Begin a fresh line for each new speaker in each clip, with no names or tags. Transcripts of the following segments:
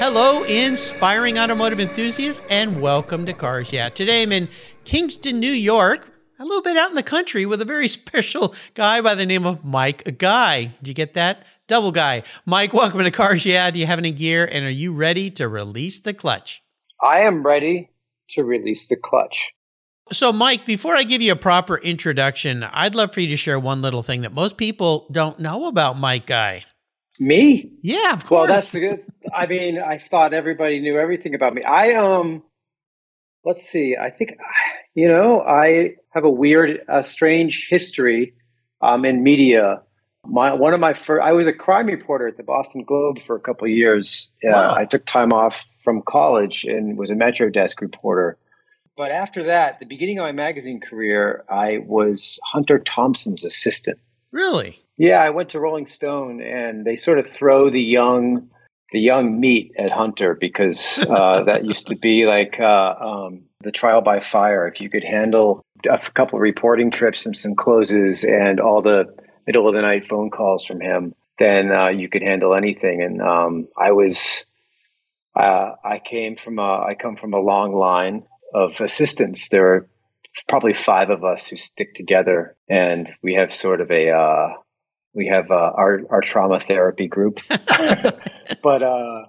Hello, inspiring automotive enthusiasts, and welcome to Cars Yeah. Today I'm in Kingston, New York, a little bit out in the country with a very special guy by the name of Mike Guy. Did you get that? Double guy. Mike, welcome to Cars Yeah. Do you have any gear, and are you ready to release the clutch?
I am ready to release the clutch.
So, Mike, before I give you a proper introduction, I'd love for you to share one little thing that most people don't know about Mike Guy.
Me?
Yeah, of course.
Well, that's good. I mean, I thought everybody knew everything about me. I um, let's see. I think you know I have a weird, uh, strange history um, in media. My one of my first, I was a crime reporter at the Boston Globe for a couple of years. Uh, I took time off from college and was a Metro Desk reporter. But after that, the beginning of my magazine career, I was Hunter Thompson's assistant.
really?
Yeah, I went to Rolling Stone, and they sort of throw the young, the young meat at Hunter because uh, that used to be like uh, um, the trial by fire. If you could handle a couple of reporting trips and some closes and all the middle of the night phone calls from him, then uh, you could handle anything. And um, I was, uh, I came from a, I come from a long line of assistants. There are probably five of us who stick together, and we have sort of a. We have uh, our our trauma therapy group, but uh,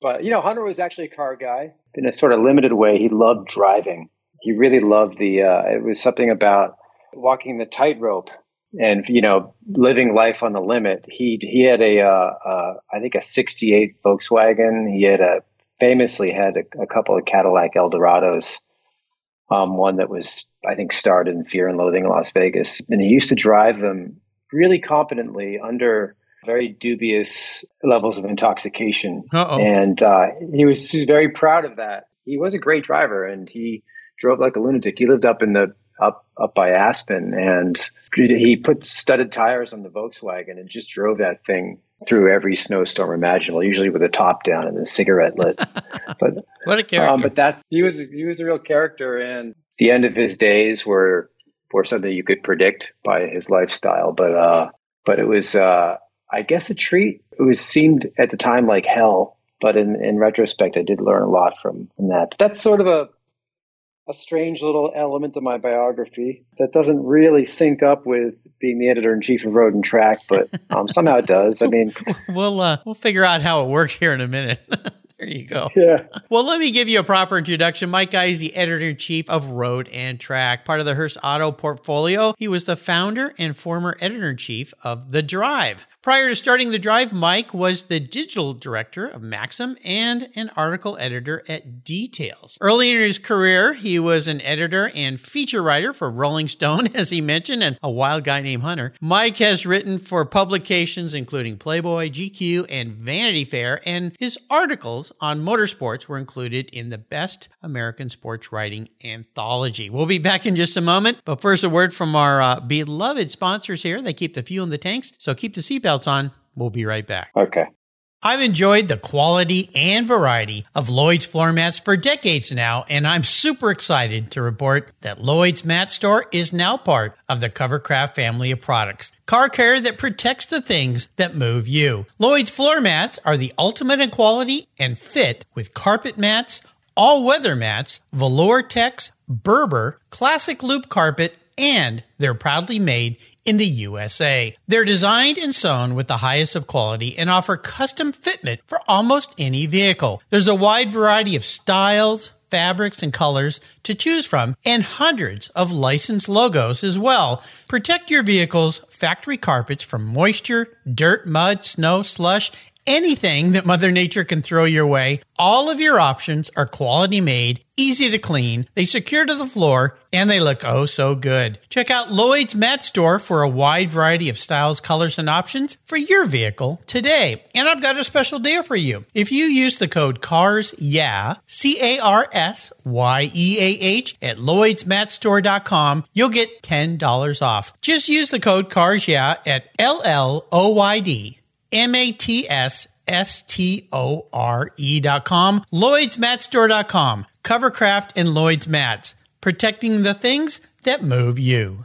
but you know, Hunter was actually a car guy in a sort of limited way. He loved driving. He really loved the. Uh, it was something about walking the tightrope and you know living life on the limit. He he had a uh, uh, I think a '68 Volkswagen. He had a famously had a, a couple of Cadillac Eldorados. Um, one that was I think starred in Fear and Loathing in Las Vegas, and he used to drive them really competently under very dubious levels of intoxication.
Uh-oh.
And uh, he was very proud of that. He was a great driver, and he drove like a lunatic. He lived up in the up up by Aspen, and he put studded tires on the Volkswagen and just drove that thing through every snowstorm imaginable. Usually with a top down and a cigarette lit. but
What a character.
um, but that he was he was a real character, and the end of his days were were something you could predict by his lifestyle. But uh, but it was uh, I guess a treat. It was seemed at the time like hell, but in in retrospect, I did learn a lot from from that. That's sort of a a strange little element of my biography that doesn't really sync up with being the editor in chief of Road and Track, but um, somehow it does. I mean,
we'll uh, we'll figure out how it works here in a minute. there you go.
yeah.
Well, let me give you a proper introduction. Mike Guy is the editor in chief of Road and Track, part of the Hearst Auto portfolio. He was the founder and former editor in chief of The Drive. Prior to starting The Drive, Mike was the digital director of Maxim and an article editor at Details. Early in his career, he was an editor and feature writer for Rolling Stone, as he mentioned, and a wild guy named Hunter. Mike has written for publications including Playboy, GQ, and Vanity Fair, and his articles on motorsports were included in the Best American Sports Writing Anthology. We'll be back in just a moment, but first, a word from our uh, beloved sponsors here. They keep the fuel in the tanks, so keep the seatbelts on. We'll be right back.
Okay.
I've enjoyed the quality and variety of Lloyd's floor mats for decades now, and I'm super excited to report that Lloyd's Mat Store is now part of the Covercraft family of products. Car care that protects the things that move you. Lloyd's floor mats are the ultimate in quality and fit with carpet mats, all weather mats, velour tex, Berber, classic loop carpet, and they're proudly made in the USA. They're designed and sewn with the highest of quality and offer custom fitment for almost any vehicle. There's a wide variety of styles, fabrics, and colors to choose from, and hundreds of licensed logos as well. Protect your vehicle's factory carpets from moisture, dirt, mud, snow, slush, anything that Mother Nature can throw your way. All of your options are quality made, easy to clean, they secure to the floor, and they look oh so good. Check out Lloyd's Mat Store for a wide variety of styles, colors, and options for your vehicle today. And I've got a special deal for you. If you use the code CARS yeah, C A R S Y E A H at lloydsmatstore.com, you'll get $10 off. Just use the code CARS yeah at L L O Y D M A T S S T O R E dot com, dot com, Covercraft and Lloyd's Mats, protecting the things that move you.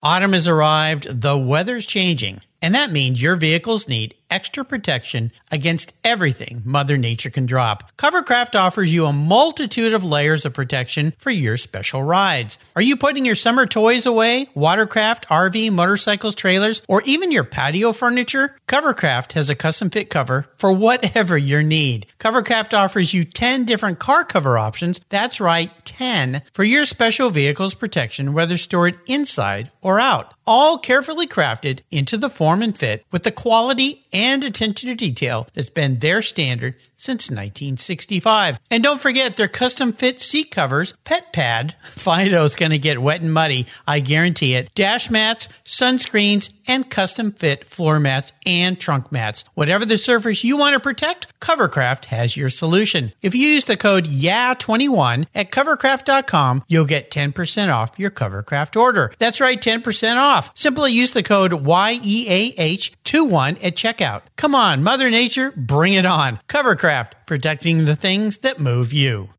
Autumn has arrived, the weather's changing, and that means your vehicles need extra protection against everything Mother Nature can drop. Covercraft offers you a multitude of layers of protection for your special rides. Are you putting your summer toys away, watercraft, RV, motorcycles, trailers, or even your patio furniture? Covercraft has a custom fit cover for whatever your need. Covercraft offers you 10 different car cover options. That's right, 10 for your special vehicle's protection, whether stored inside or out. All carefully crafted into the form and fit with the quality and attention to detail that's been their standard since 1965. And don't forget their custom fit seat covers, Pet Pad. Fido's going to get wet and muddy, I guarantee it. Dash mats, sunscreens, and custom fit floor mats and trunk mats. Whatever the surface you want to protect, Covercraft has your solution. If you use the code YAH21 at covercraft.com, you'll get 10% off your Covercraft order. That's right, 10% off. Simply use the code YEAH21 at checkout. Come on, Mother Nature, bring it on. Covercraft protecting the things that move you.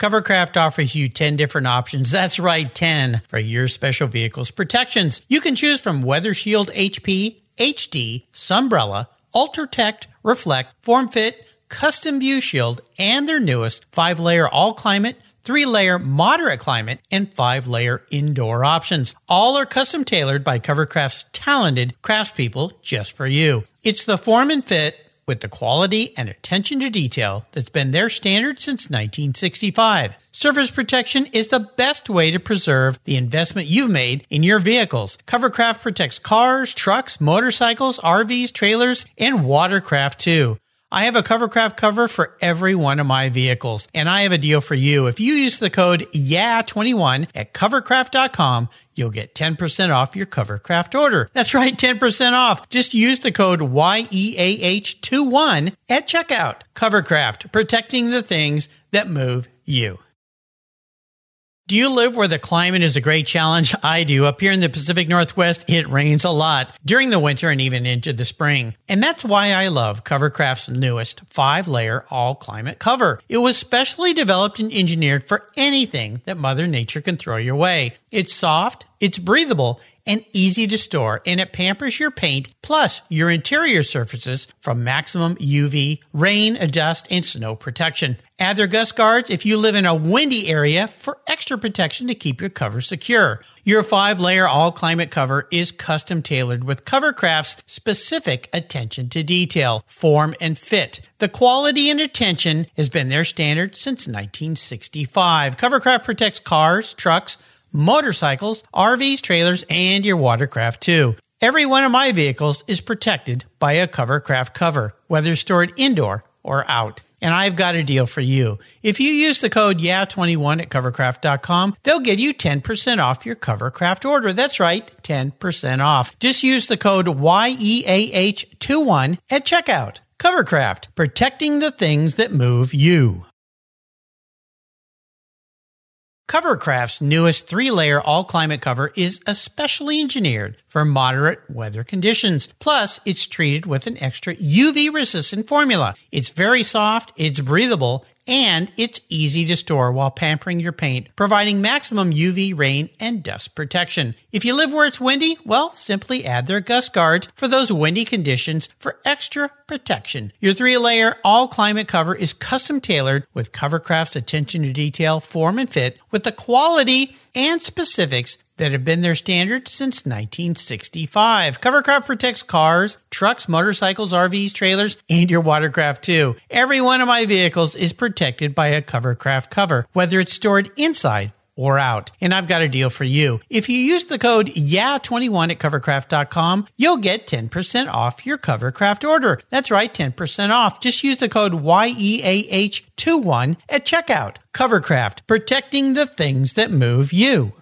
Covercraft offers you 10 different options. That's right, 10 for your special vehicle's protections. You can choose from Weather Shield HP, HD, Sunbrella, Ultratect, Reflect, Form Fit, Custom View Shield, and their newest 5 layer all climate, 3 layer moderate climate, and 5 layer indoor options. All are custom tailored by Covercraft's talented craftspeople just for you. It's the form and fit with the quality and attention to detail that's been their standard since 1965. Surface protection is the best way to preserve the investment you've made in your vehicles. Covercraft protects cars, trucks, motorcycles, RVs, trailers, and watercraft too. I have a Covercraft cover for every one of my vehicles, and I have a deal for you. If you use the code YEAH21 at covercraft.com, you'll get 10% off your Covercraft order. That's right, 10% off. Just use the code YEAH21 at checkout. Covercraft, protecting the things that move you. Do you live where the climate is a great challenge? I do. Up here in the Pacific Northwest, it rains a lot during the winter and even into the spring. And that's why I love Covercraft's newest five layer all climate cover. It was specially developed and engineered for anything that Mother Nature can throw your way. It's soft, it's breathable, and easy to store, and it pampers your paint plus your interior surfaces from maximum UV, rain, dust, and snow protection. Add their gust guards if you live in a windy area for extra protection to keep your cover secure. Your five layer all climate cover is custom tailored with Covercraft's specific attention to detail, form, and fit. The quality and attention has been their standard since 1965. Covercraft protects cars, trucks, motorcycles, RVs, trailers, and your watercraft too. Every one of my vehicles is protected by a Covercraft cover, whether stored indoor or out. And I've got a deal for you. If you use the code YEAH21 at covercraft.com, they'll give you 10% off your Covercraft order. That's right, 10% off. Just use the code YEAH21 at checkout. Covercraft, protecting the things that move you. Covercraft's newest three layer all climate cover is especially engineered for moderate weather conditions. Plus, it's treated with an extra UV resistant formula. It's very soft, it's breathable, and it's easy to store while pampering your paint, providing maximum UV, rain, and dust protection. If you live where it's windy, well, simply add their gust guards for those windy conditions for extra protection. Your three layer all climate cover is custom tailored with Covercraft's attention to detail, form, and fit with the quality and specifics that have been their standard since 1965. Covercraft protects cars, trucks, motorcycles, RVs, trailers, and your watercraft too. Every one of my vehicles is protected by a Covercraft cover, whether it's stored inside or out. And I've got a deal for you. If you use the code YAH21 at covercraft.com, you'll get 10% off your Covercraft order. That's right, 10% off. Just use the code YEAH21 at checkout. Covercraft, protecting the things that move you.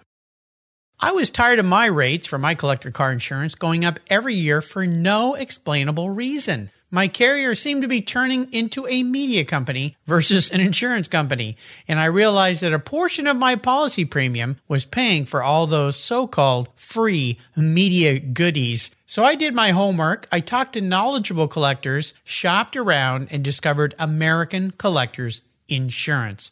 I was tired of my rates for my collector car insurance going up every year for no explainable reason. My carrier seemed to be turning into a media company versus an insurance company, and I realized that a portion of my policy premium was paying for all those so called free media goodies. So I did my homework. I talked to knowledgeable collectors, shopped around, and discovered American Collectors Insurance.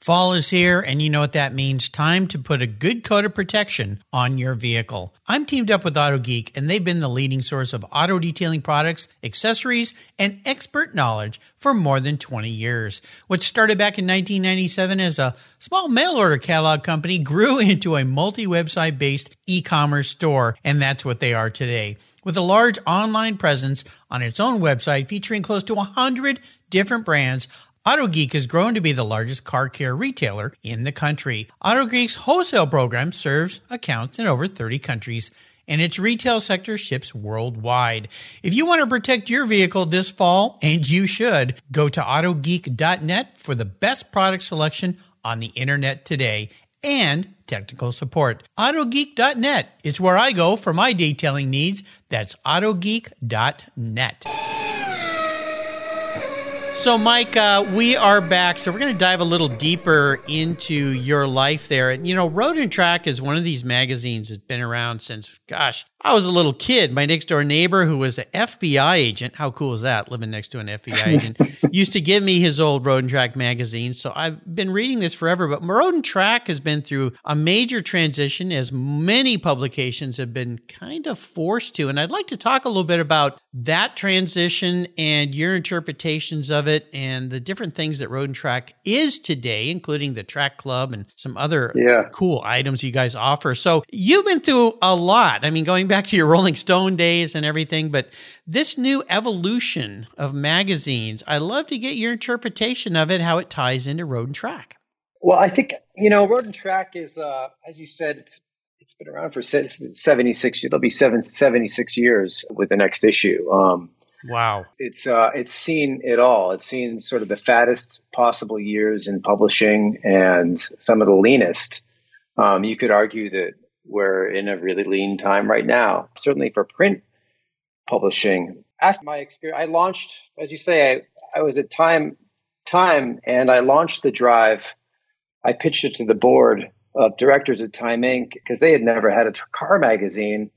Fall is here, and you know what that means. Time to put a good coat of protection on your vehicle. I'm teamed up with Auto Geek, and they've been the leading source of auto detailing products, accessories, and expert knowledge for more than 20 years. What started back in 1997 as a small mail order catalog company grew into a multi website based e commerce store, and that's what they are today. With a large online presence on its own website featuring close to 100 different brands, AutoGeek has grown to be the largest car care retailer in the country. AutoGeek's wholesale program serves accounts in over 30 countries and its retail sector ships worldwide. If you want to protect your vehicle this fall, and you should, go to autogeek.net for the best product selection on the internet today and technical support. AutoGeek.net is where I go for my detailing needs. That's AutoGeek.net. So, Mike, uh, we are back. So, we're going to dive a little deeper into your life there. And, you know, Road and Track is one of these magazines that's been around since, gosh, I was a little kid. My next door neighbor, who was an FBI agent, how cool is that? Living next to an FBI agent, used to give me his old Road and Track magazine. So I've been reading this forever. But Road and Track has been through a major transition, as many publications have been kind of forced to. And I'd like to talk a little bit about that transition and your interpretations of it and the different things that Road and Track is today, including the Track Club and some other
Yeah.
cool items you guys offer. So you've been through a lot. I mean, going back to your Rolling Stone days and everything, but this new evolution of magazines, I love to get your interpretation of it, how it ties into Road and Track.
Well, I think you know, Road and Track is, uh, as you said, it's it's been around for se- seventy six. It'll be seven, 76 years with the next issue. Um,
Wow.
it's uh, it's seen it all. It's seen sort of the fattest possible years in publishing and some of the leanest. Um, you could argue that we're in a really lean time right now, certainly for print publishing. After my experience, I launched, as you say, I, I was at Time Time, and I launched the drive. I pitched it to the board of directors at Time Inc. because they had never had a car magazine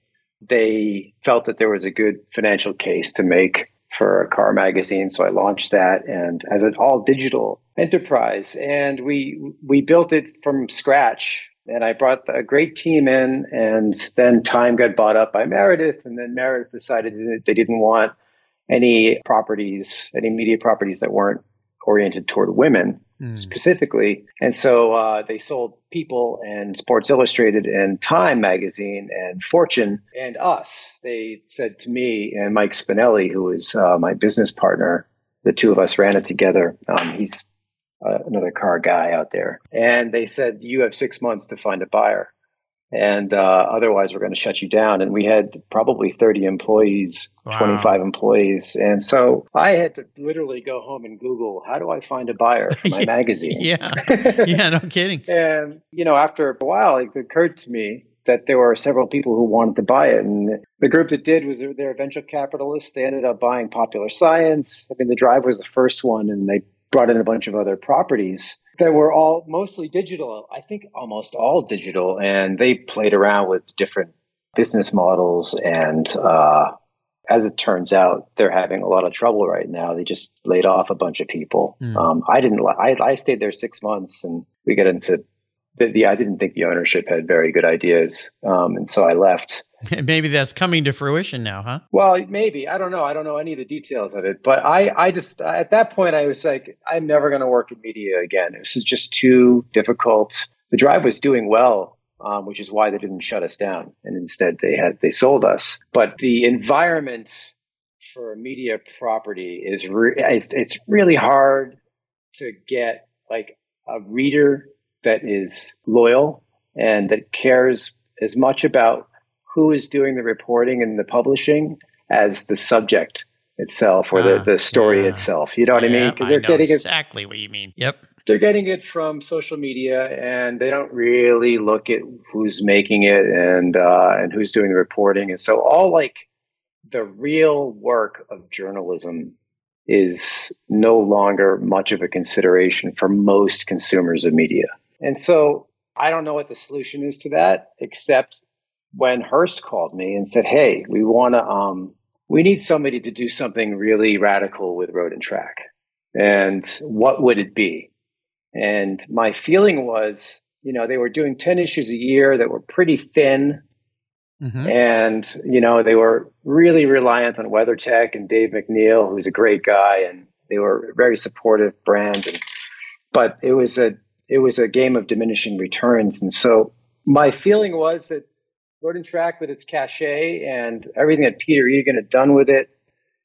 they felt that there was a good financial case to make for a car magazine. So I launched that and as an all digital enterprise. And we we built it from scratch. And I brought a great team in and then Time got bought up by Meredith and then Meredith decided that they didn't want any properties, any media properties that weren't oriented toward women
Hmm.
specifically. And so uh, they sold People and Sports Illustrated and Time magazine and Fortune and us. They said to me and Mike Spinelli, who is uh, my business partner, the two of us ran it together. Um, he's uh, another car guy out there. And they said, You have six months to find a buyer. and uh, otherwise we're going to shut you down. And we had probably 30 employees, wow. 25 employees. And so I had to literally go home and Google, how do I find a buyer for my magazine?
yeah. Yeah, no kidding.
and, you know, after a while, it occurred to me that there were several people who wanted to buy it. And the group that did was their venture capitalists. They ended up buying Popular Science. I mean, the Drive was the first one, and they brought in a bunch of other properties that were all mostly digital. I think almost all digital, and they played around with different business models. And uh, as it turns out, they're having a lot of trouble right now. They just laid off a bunch of people. Mm. Um, I didn't. I, I stayed there six months, and we got into the, the, I didn't think the ownership had very good ideas, um, and so I left.
Maybe that's coming to fruition now, huh?
Well, maybe I don't know. I don't know any of the details of it, but I, I just at that point I was like, I'm never going to work in media again. This is just too difficult. The drive was doing well, um, which is why they didn't shut us down, and instead they had they sold us. But the environment for a media property is re- it's, it's really hard to get like a reader that is loyal and that cares as much about who is doing the reporting and the publishing as the subject itself or the, ah, the story yeah. itself. You know what yeah, I mean?
Because they're getting exactly it, what you mean. Yep.
They're getting it from social media, and they don't really look at who's making it and uh, and who's doing the reporting. And so, all like the real work of journalism is no longer much of a consideration for most consumers of media. And so I don't know what the solution is to that, except when Hearst called me and said, "Hey, we want to, um, we need somebody to do something really radical with Road and Track, and what would it be?" And my feeling was, you know, they were doing ten issues a year that were pretty thin, mm-hmm. and you know, they were really reliant on WeatherTech and Dave MacNeil, who's a great guy, and they were a very supportive brand, and but it was a it was a game of diminishing returns. And so my feeling was that Road and Track with its cachet and everything that Peter Egan had done with it,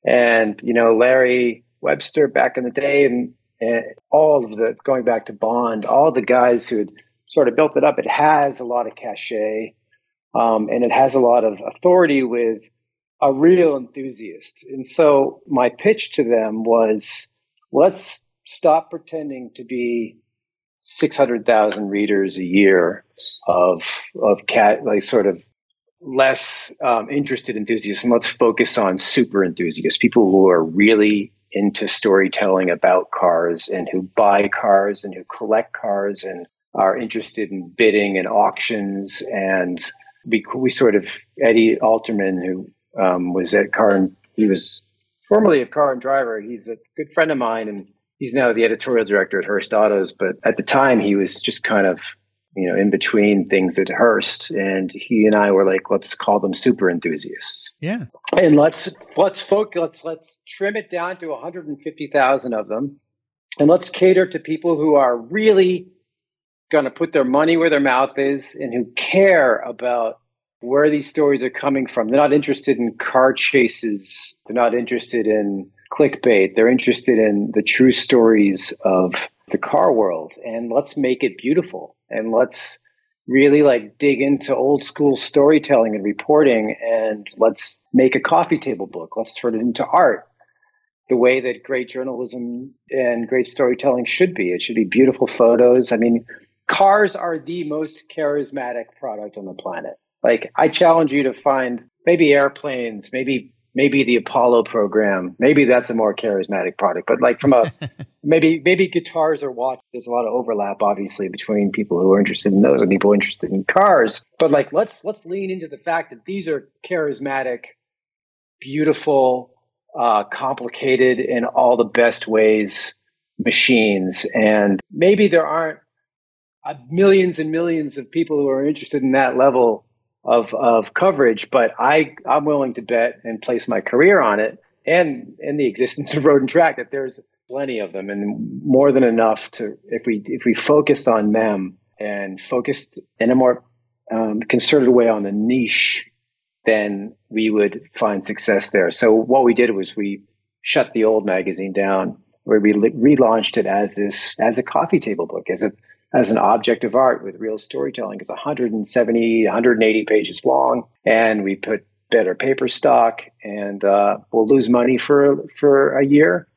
and you know Larry Webster back in the day, and, and all of the going back to Bond, all the guys who had sort of built it up. It has a lot of cachet, um, and it has a lot of authority with a real enthusiast. And so my pitch to them was, let's stop pretending to be 600,000 readers a year of of cat like sort of less um, interested enthusiasts and let's focus on super enthusiasts people who are really into storytelling about cars and who buy cars and who collect cars and are interested in bidding and auctions. And we, we sort of eddie alterman who um, was at car and he was formerly at car and driver. He's a good friend of mine and he's now the editorial director at Hearst Autos, but at the time he was just kind of, you know, in between things at Hearst. And he and I were like, let's call them super enthusiasts.
Yeah.
And let's let's focus let's let's trim it down to 150,000 of them. And let's cater to people who are really going to put their money where their mouth is and who care about where these stories are coming from. They're not interested in car chases. They're not interested in clickbait. They're interested in the true stories of the car world and let's make it beautiful and let's really like dig into old school storytelling and reporting and let's make a coffee table book. Let's turn it into art the way that great journalism and great storytelling should be. It should be beautiful photos. I mean, cars are the most charismatic product on the planet. Like, I challenge you to find maybe airplanes, maybe maybe the Apollo program, maybe that's a more charismatic product. But like from a maybe maybe guitars or watch, there's a lot of overlap obviously between people who are interested in those and people interested in cars. But like let's let's lean into the fact that these are charismatic, beautiful, uh, complicated in all the best ways machines, and maybe there aren't uh, millions and millions of people who are interested in that level of of coverage, but I I'm willing to bet and place my career on it and and the existence of road and track that there's plenty of them and more than enough to if we if we focused on them and focused in a more um, concerted way on the niche, then we would find success there. So what we did was we shut the old magazine down, where we relaunched it as this as a coffee table book, as a as an object of art with real storytelling. It's 170, 180 pages long, and we put better paper stock, and uh, we'll lose money for for a year,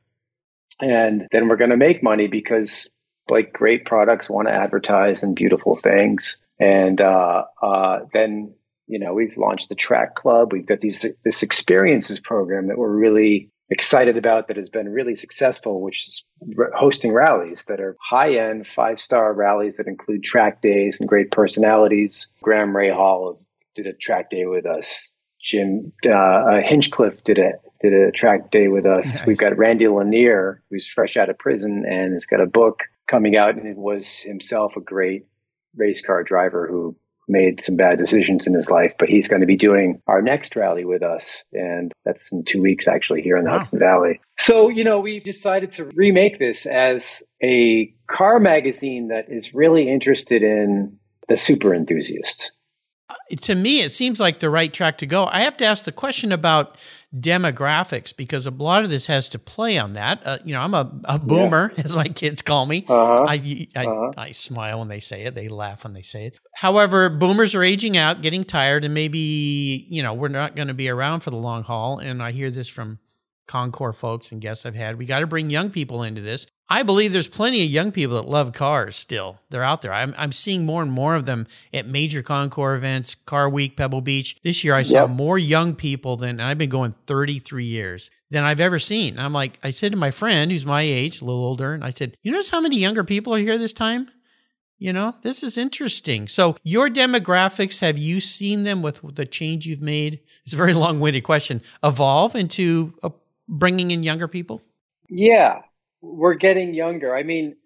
and then we're going to make money because like great products want to advertise and beautiful things, and uh, uh, then you know we've launched the track club. We've got these this experiences program that we're really excited about that has been really successful which is hosting rallies that are high end five star rallies that include track days and great personalities. Graham Rahal did a track day with us. Jim uh, hinchcliffe did a did a track day with us. Nice. we've got randy lanier who's fresh out of prison and has got a book coming out and was himself a great race car driver who made some bad decisions in his life, but he's going to be doing our next rally with us. And that's in two weeks, actually, here in the wow. Hudson Valley. So, you know, we decided to remake this as a car magazine that is really interested in the super enthusiast.
Uh, to me, it seems like the right track to go. I have to ask the question about demographics because a lot of this has to play on that. Uh, you know, I'm a, a boomer, yeah. as my kids call me. Uh-huh. I, I, uh-huh. I, smile when they say it, they laugh when they say it. However, boomers are aging out, getting tired, and maybe, you know, we're not going to be around for the long haul. And I hear this from Concours folks and guests I've had. We got to bring young people into this. I believe there's plenty of young people that love cars still. They're out there. I'm, I'm seeing more and more of them at major Concours events, Car Week, Pebble Beach. This year I saw yep. more young people than I've been going 33 years than I've ever seen. I'm like, I said to my friend who's my age, a little older, and I said, You notice how many younger people are here this time? You know, this is interesting. So, your demographics, have you seen them with the change you've made? It's a very long winded question. Evolve into a, bringing in younger people?
Yeah, we're getting younger. I mean,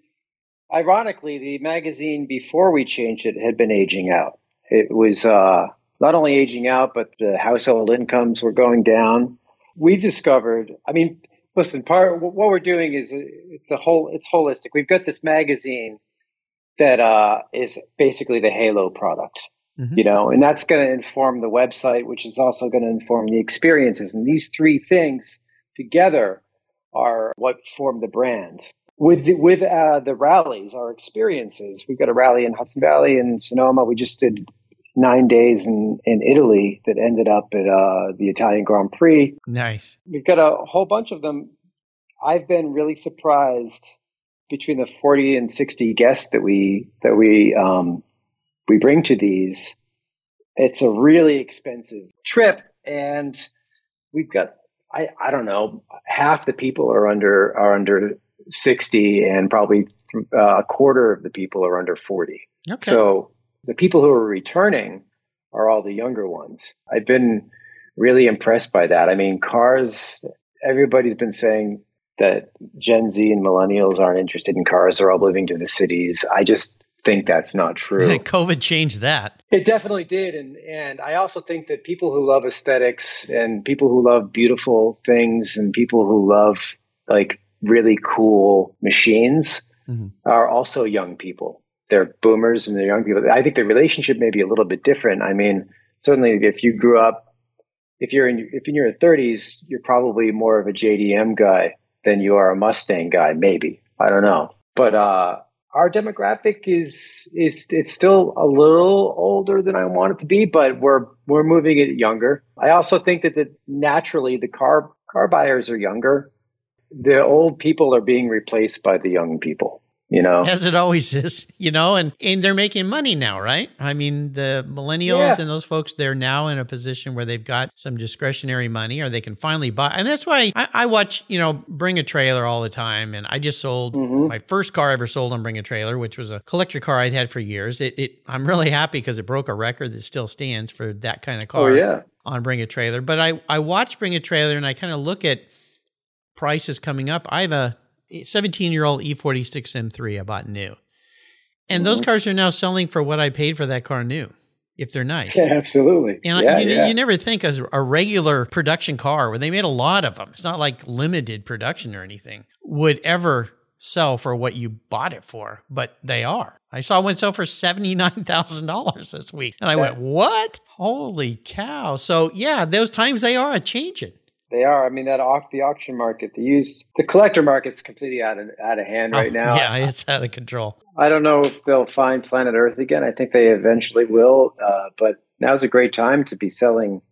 ironically, the magazine before we changed it had been aging out. It was uh, not only aging out, but the household incomes were going down. We discovered. I mean, listen. Part what we're doing is it's a whole. It's holistic. We've got this magazine that uh, is basically the Halo product. Mm-hmm. You know, and that's going to inform the website, which is also going to inform the experiences. And these three things together are what form the brand. With the, with uh, the rallies, our experiences, we've got a rally in Hudson Valley and Sonoma. We just did nine days in, in Italy that ended up at uh, the Italian Grand Prix.
Nice.
We've got a whole bunch of them. I've been really surprised between the 40 and 60 guests that we that we um, we bring to these. It's a really expensive trip, and we've got I, I don't know, half the people are under are under 60 and probably uh, a quarter of the people are under 40. Okay. So the people who are returning are all the younger ones. I've been really impressed by that. I mean, cars, everybody's been saying that Gen Z and millennials aren't interested in cars. They're all moving to the cities. I just think that's not true.
COVID changed that.
It definitely did, and and I also think that people who love aesthetics and people who love beautiful things and people who love like really cool machines mm-hmm. are also young people. They're boomers and they're young people. I think the relationship may be a little bit different. I mean, certainly if you grew up, if you're in if you're in your 30s, you're probably more of a JDM guy than you are a Mustang guy. Maybe I don't know, but uh, our demographic is is it's still a little older than I want it to be, but we're we're moving it younger. I also think that the, naturally the car car buyers are younger. The old people are being replaced by the young people you know
as it always is you know and and they're making money now right i mean the millennials yeah. and those folks they're now in a position where they've got some discretionary money or they can finally buy and that's why i, I watch you know bring a trailer all the time and i just sold mm-hmm. my first car I ever sold on bring a trailer which was a collector car i'd had for years it, it i'm really happy because it broke a record that still stands for that kind of oh, car
oh, yeah.
on bring a trailer but i i watch bring a trailer and i kind of look at prices coming up i have a 17 year old E46 M3 I bought new. And those mm-hmm. cars are now selling for what I paid for that car new, if they're nice.
Yeah, absolutely.
And
yeah,
I, you,
yeah.
you, never think as a regular production car where they made a lot of them, it's not like limited production or anything, would ever sell for what you bought it for, but they are. I saw one sell for $79,000 this week. And I went, what? Holy cow. So, yeah, those times they are a changing.
They are. I mean, that off the auction market, the used, the collector market's completely out of out of hand right
Oh,
now.
Yeah, it's out of control.
I don't know if they'll find planet Earth again. I think they eventually will, uh, but now's a great time to be selling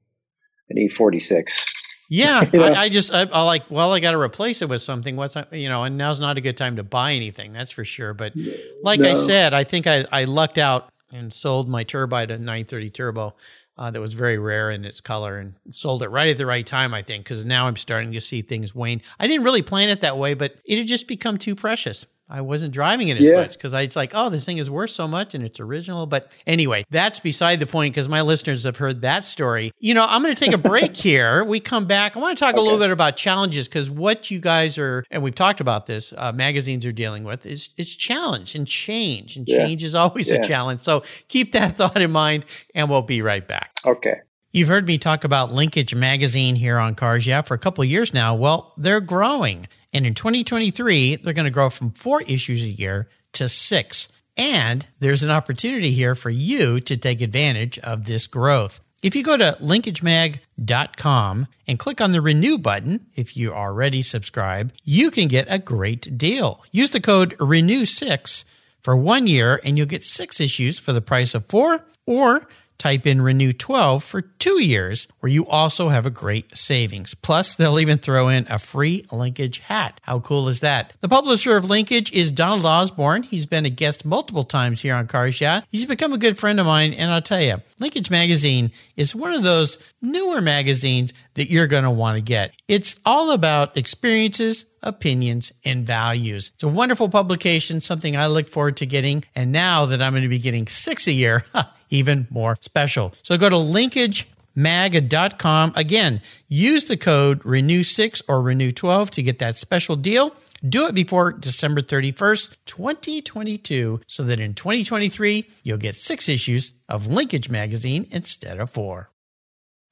an E46.
Yeah,
You know?
I, I just I, I like. Well, I got to replace it with something. What's you know, and now's not a good time to buy anything. That's for sure. But like I said, I think I I lucked out and sold my turbine a 930 turbo. Uh, that was very rare in its color and sold it right at the right time, I think, because now I'm starting to see things wane. I didn't really plan it that way, but it had just become too precious. I wasn't driving it as
Yeah.
much because it's like, oh, this thing is worth so much and it's original. But anyway, that's beside the point because my listeners have heard that story. You know, I'm going to take a break here. We come back. I want to talk a little bit about challenges because what you guys are, and we've talked about this, uh, magazines are dealing with is is challenge and change, and
Yeah.
change is always a challenge. So keep that thought in mind, and we'll be right back.
Okay.
You've heard me talk about Linkage Magazine here on Cars Yeah for a couple of years now. Well, they're growing. And in 2023, they're going to grow from four issues a year to six. And there's an opportunity here for you to take advantage of this growth. If you go to linkagemag.com and click on the renew button, if you already subscribe, you can get a great deal. Use the code renew6 for one year and you'll get six issues for the price of four or type in renew 12 for two years where you also have a great savings. Plus they'll even throw in a free linkage hat. How cool is that? The publisher of linkage is donald osborne. He's been a guest multiple times here on cars yeah he's become a good friend of mine and i'll tell you linkage magazine is one of those newer magazines that you're going to want to get. It's all about experiences opinions, and values. It's a wonderful publication, something I look forward to getting. And now that I'm going to be getting six a year, even more special. So go to linkagemag.com. Again, use the code renew6 or renew12 to get that special deal. Do it before December 31st, 2022, so that in 2023, you'll get six issues of Linkage Magazine instead of four.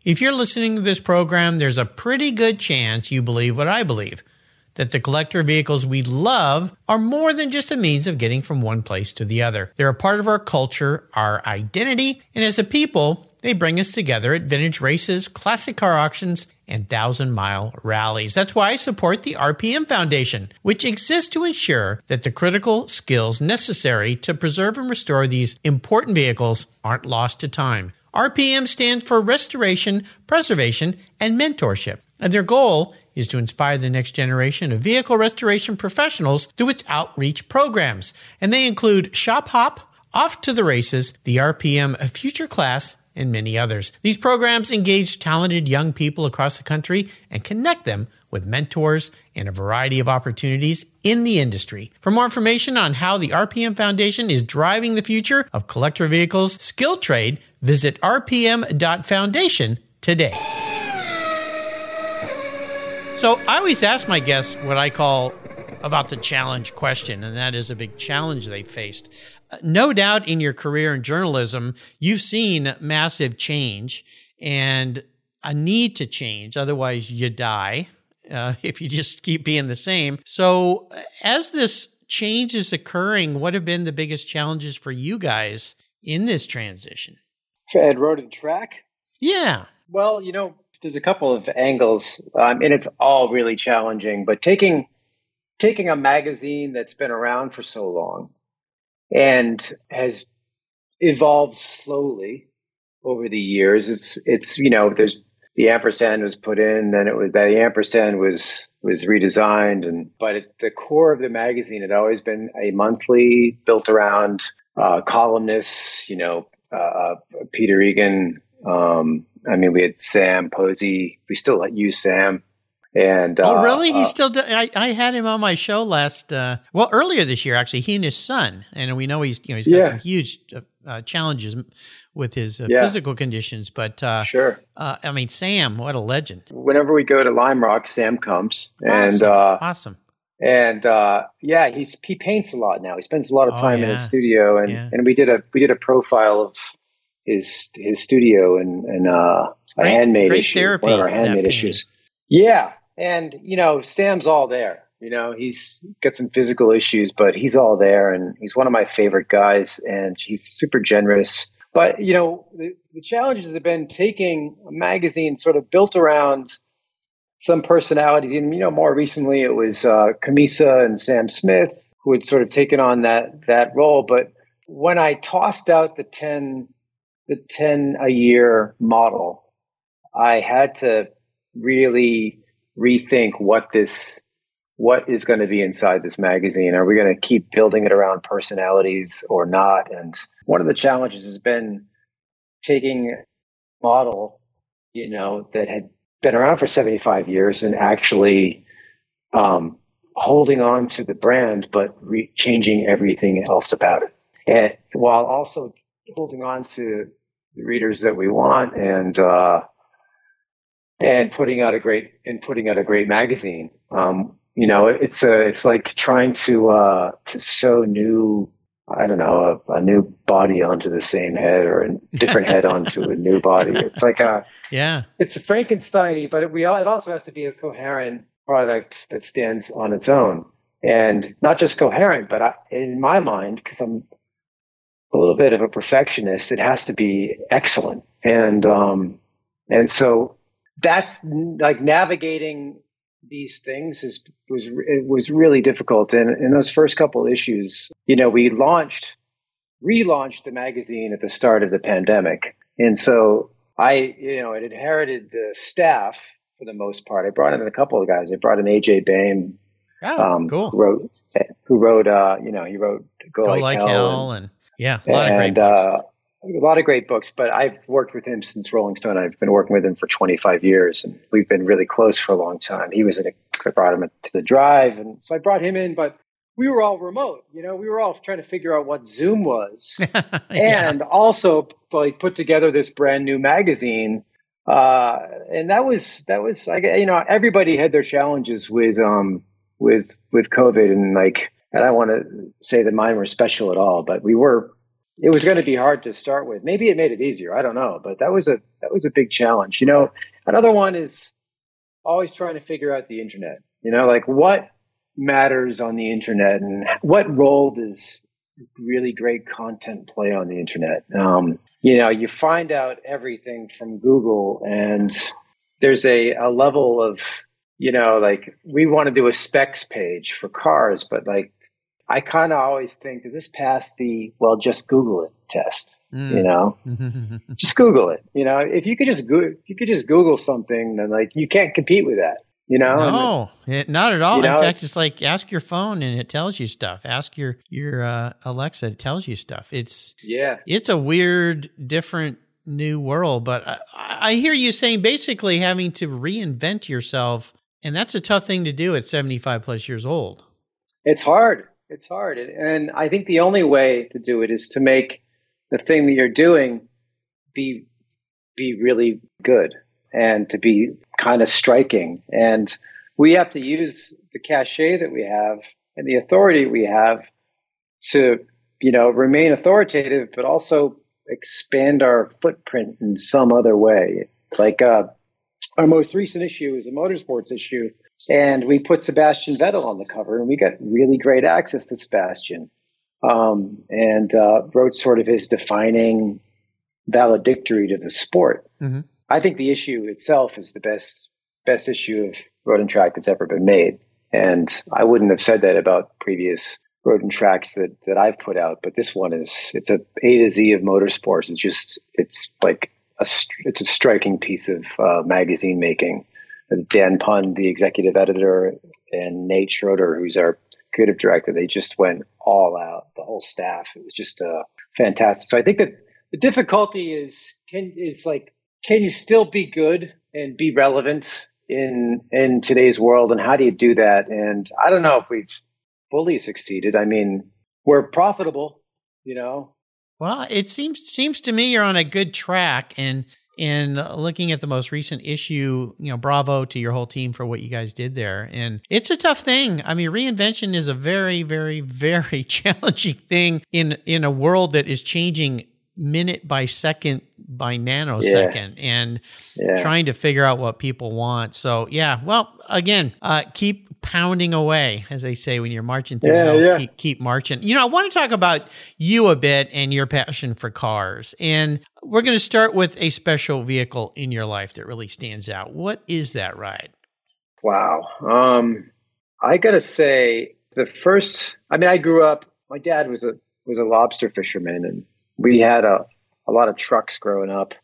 If you're listening to this program, there's a pretty good chance you believe what I believe that the collector vehicles we love are more than just a means of getting from one place to the other. They're a part of our culture, our identity, and as a people, they bring us together at vintage races, classic car auctions, and thousand mile rallies. That's why I support the RPM Foundation, which exists to ensure that the critical skills necessary to preserve and restore these important vehicles aren't lost to time. RPM stands for Restoration, Preservation, and Mentorship. And their goal is to inspire the next generation of vehicle restoration professionals through its outreach programs. And they include Shop Hop, Off to the Races, the RPM Future Class, and many others. These programs engage talented young people across the country and connect them with mentors and a variety of opportunities in the industry. For more information on how the RPM Foundation is driving the future of collector vehicles skill trade, visit rpm.foundation today. So I always ask my guests what I call about the challenge question, and that is a big challenge they faced. Uh, No doubt in your career in journalism, you've seen massive change and a need to change. Otherwise, you die uh, if you just keep being the same. So, uh, as this change is occurring, what have been the biggest challenges for you guys in this transition?
Ed Road and Track.
Yeah.
Well, you know, there's a couple of angles, um, and it's all really challenging. But taking taking a magazine that's been around for so long and has evolved slowly over the years, it's it's you know, there's the ampersand was put in, then it was that ampersand was was redesigned, and but at the core of the magazine had always been a monthly built around uh, columnists, you know, uh, Peter Egan. Um, I mean, we had Sam Posey. We still use Sam. And
oh,
uh,
really? He
uh,
still. Do, I, I had him on my show last. Uh, well, earlier this year, actually. He and his son, and we know he's you know he's got
Yeah.
some huge uh, uh, challenges with his uh,
Yeah.
physical conditions. But uh,
sure.
uh, I mean, Sam, what a legend!
Whenever we go to Lime Rock, Sam comes, and
awesome.
uh,
awesome.
and uh, yeah, he's he paints a lot now. He spends a lot of
Oh,
time in his studio, and
Yeah.
and we did a we did a profile of his his studio and and uh,
great-
a handmade issue,
therapy,
one of our handmade issues. Yeah, and you know, Sam's all there. You know, he's got some physical issues, but he's all there, and he's one of my favorite guys, and he's super generous. But you know, the, the challenges have been taking a magazine sort of built around some personalities. And you know, more recently it was uh, Cammisa and Sam Smith who had sort of taken on that that role. But when I tossed out the ten the ten a year model, I had to really rethink what this what is going to be inside this magazine. Are we going to keep building it around personalities or not? And one of the challenges has been taking model, you know, that had been around for 75 years and actually um, holding on to the brand, but re- changing everything else about it. And while also holding on to the readers that we want and, uh, and putting out a great and putting out a great magazine. Um, you know, it's a, it's like trying to uh, to sew new I don't know, a, a, new body onto the same head or a different head onto a new body. It's like a
yeah,
it's a Frankenstein, but it, we it also has to be a coherent product that stands on its own, and not just coherent, but I, in my mind, because I'm a little bit of a perfectionist, it has to be excellent, and um, and so that's like navigating these things is was it was really difficult. And in those first couple issues, you know, we launched relaunched the magazine at the start of the pandemic, and so I, you know, it inherited the staff for the most part. I brought in a couple of guys. I brought in AJ Baime.
Oh, um, cool.
Who wrote, who wrote, uh, you know, he wrote
Go, Go Like, like Hell, Hell and, and, yeah, a lot and, of great books. Uh,
a lot of great books, but I've worked with him since Rolling Stone. I've been working with him for 25 years, and we've been really close for a long time. He was in a, I brought him to the drive, and so I brought him in, but we were all remote. You know, we were all trying to figure out what Zoom was, yeah. and also like put together this brand new magazine. Uh, and that was that was like you know everybody had their challenges with um with with COVID, and like I don't want to say that mine were special at all, but we were it was going to be hard to start with. Maybe it made it easier. I don't know, but that was a that was a big challenge. You know, another one is always trying to figure out the internet. You know, like what matters on the internet and what role does really great content play on the internet. Um, you know, you find out everything from Google, and there's a, a level of you know, like we want to do a specs page for cars, but like I kind of always think, does this pass the well? Just Google it test. Mm. You know, just Google it. You know, if you could just go, you could just Google something, then like you can't compete with that. You know,
no, it, not at all. In know, fact, it's like ask your phone and it tells you stuff. Ask your your uh, Alexa, it tells you stuff. It's
yeah,
it's a weird, different new world. But I, I hear you saying basically having to reinvent yourself, and that's a tough thing to do at seventy five plus years old.
It's hard it's hard. And I think the only way to do it is to make the thing that you're doing be be really good and to be kind of striking. And we have to use the cachet that we have and the authority we have to, you know, remain authoritative, but also expand our footprint in some other way. Like uh, our most recent issue is a motorsports issue and we put Sebastian Vettel on the cover, and we got really great access to Sebastian, um, and uh, wrote sort of his defining valedictory to the sport. Mm-hmm. I think the issue itself is the best best issue of Road and Track that's ever been made, and I wouldn't have said that about previous Road and Tracks that that I've put out, but this one is it's a A to Z of motorsports. It's just it's like a it's a striking piece of uh, magazine making Dan Pund, the executive editor, and Nate Schroeder, who's our creative director, they just went all out. The whole staff. It was just uh, fantastic. So I think that the difficulty is can is like can you still be good and be relevant in in today's world, and how do you do that? And I don't know if we've fully succeeded. I mean, we're profitable, you know.
Well, it seems seems to me you're on a good track, and in looking at the most recent issue, you know, bravo to your whole team for what you guys did there. And it's a tough thing. I mean, reinvention is a very, very, very challenging thing in in a world that is changing minute by second by nanosecond yeah. and yeah. trying to figure out what people want. So yeah, well, again, uh, keep pounding away, as they say when you're marching through yeah, hell. Keep, keep marching. You know, I want to talk about you a bit and your passion for cars. And we're going to start with a special vehicle in your life that really stands out. What is that ride?
Wow. Um, I gotta say, the first. I mean, I grew up. My dad was a was a lobster fisherman, and we had a a lot of trucks growing up,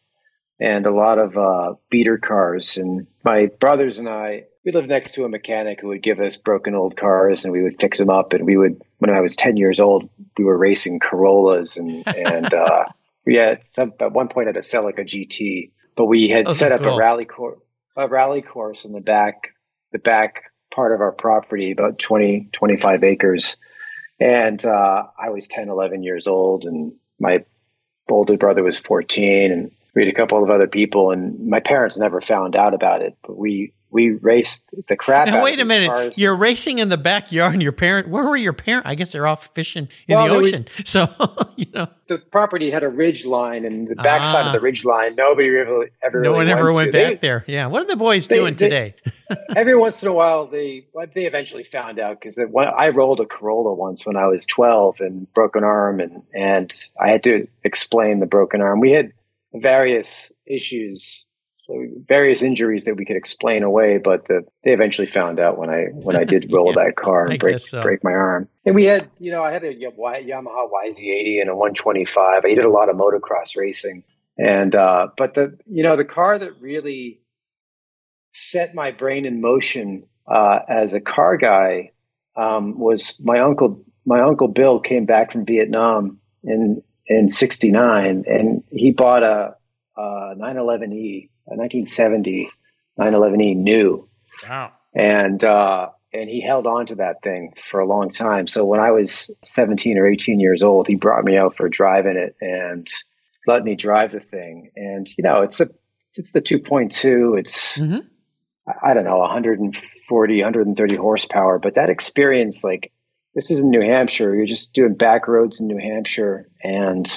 and a lot of uh, beater cars. And my brothers and I, we lived next to a mechanic who would give us broken old cars, and we would fix them up. And we would, when I was ten years old, we were racing Corollas, and and uh, we had some, at one point I had to sell like a GT, but we had set up
cool.
a rally course, a rally course in the back, the back part of our property, about 20, 25 acres. And uh, I was 10, 11 years old, and my older brother was 14, and we had a couple of other people, and my parents never found out about it, but we we raced the crap out
Now
of
wait a minute.
cars.
You're racing in the backyard, and your parent. Where were your parents? I guess they're off fishing in
Well,
the ocean. So you know,
the property had a ridge line, and the backside
Ah.
of the ridge line, nobody ever ever
no
really
one ever went
to. They-
back there. Yeah. What are the boys
they-
doing today?
every once in a while they well, they eventually found out because I rolled a Corolla once when I was 12 and broke an arm and and I had to explain the broken arm. We had various issues, various injuries that we could explain away, but the, they eventually found out when I when I did roll
Yeah,
that car and
I
break
so.
break my arm. And we had you know I had a Yamaha YZ80 and a 125. I did a lot of motocross racing. And uh, but the you know the car that really set my brain in motion uh, as a car guy um, was my uncle. My uncle Bill came back from Vietnam in in '69, and he bought a, a 911E, a 1970 911E new,
Wow.
and uh, and he held on to that thing for a long time. So when I was 17 or 18 years old, he brought me out for driving it and let me drive the thing. And you know, it's a it's the 2.2. It's
Mhm.
I don't know 140, 130 horsepower. But that experience, like this is in New Hampshire. You're just doing back roads in New Hampshire, and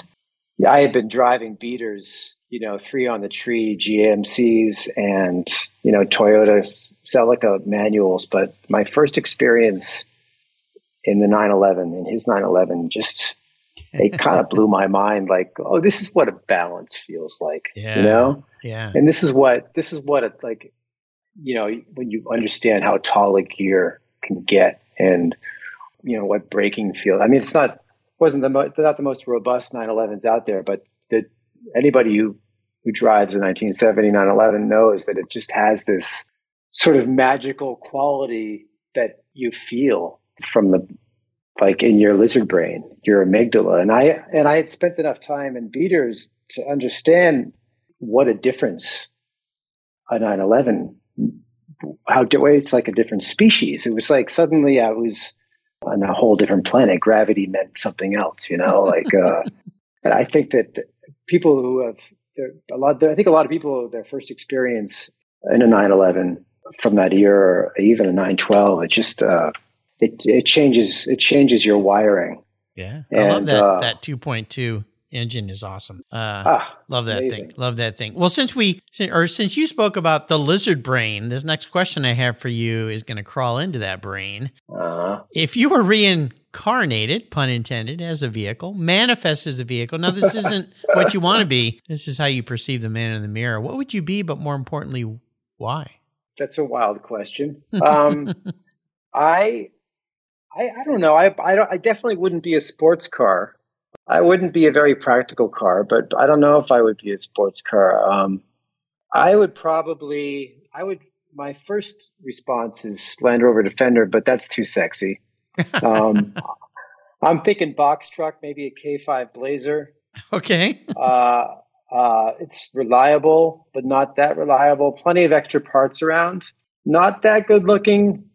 I had been driving beaters, you know, three on the tree GMCs and you know Toyota Celica manuals. But my first experience in the 911 in his 911 just it kind of blew my mind. Like, oh, this is what a balance feels like,
Yeah.
you know.
Yeah.
And this is what this is what it like, you know, when you understand how tall a gear can get, and you know what braking feels. I mean, it's not wasn't the mo- not the most robust 911s out there, but the anybody who who drives a 1970 911 knows that it just has this sort of magical quality that you feel from the like in your lizard brain, your amygdala. And I and I had spent enough time in beaters to understand what a difference a 911 how it's like a different species. It was like suddenly I was on a whole different planet. Gravity meant something else, you know. Like, uh, I think that people who have a lot, I think a lot of people their first experience in a 911 from that year, or even a 912, it just uh, it it changes it changes your wiring.
Yeah. I love that.
uh,
that 2.2 engine is awesome. Uh,
Ah,
Love that
amazing.
thing. Love that thing. Well, since we or since you spoke about the lizard brain, this next question I have for you is going to crawl into that brain.
Uh-huh.
If you were reincarnated, pun intended, as a vehicle, manifest as a vehicle. Now, this isn't what you want to be. This is how you perceive the man in the mirror. What would you be? But more importantly, why?
that's a wild question. Um, I, I, I don't know. I, I, don't, I definitely wouldn't be a sports car. I wouldn't be a very practical car, but I don't know if I would be a sports car. Um, I would probably, I would. My first response is Land Rover Defender, but that's too sexy. Um, I'm thinking box truck, maybe a K5 Blazer.
okay.
Uh, uh, it's reliable, but not that reliable. Plenty of extra parts around. Not that good looking.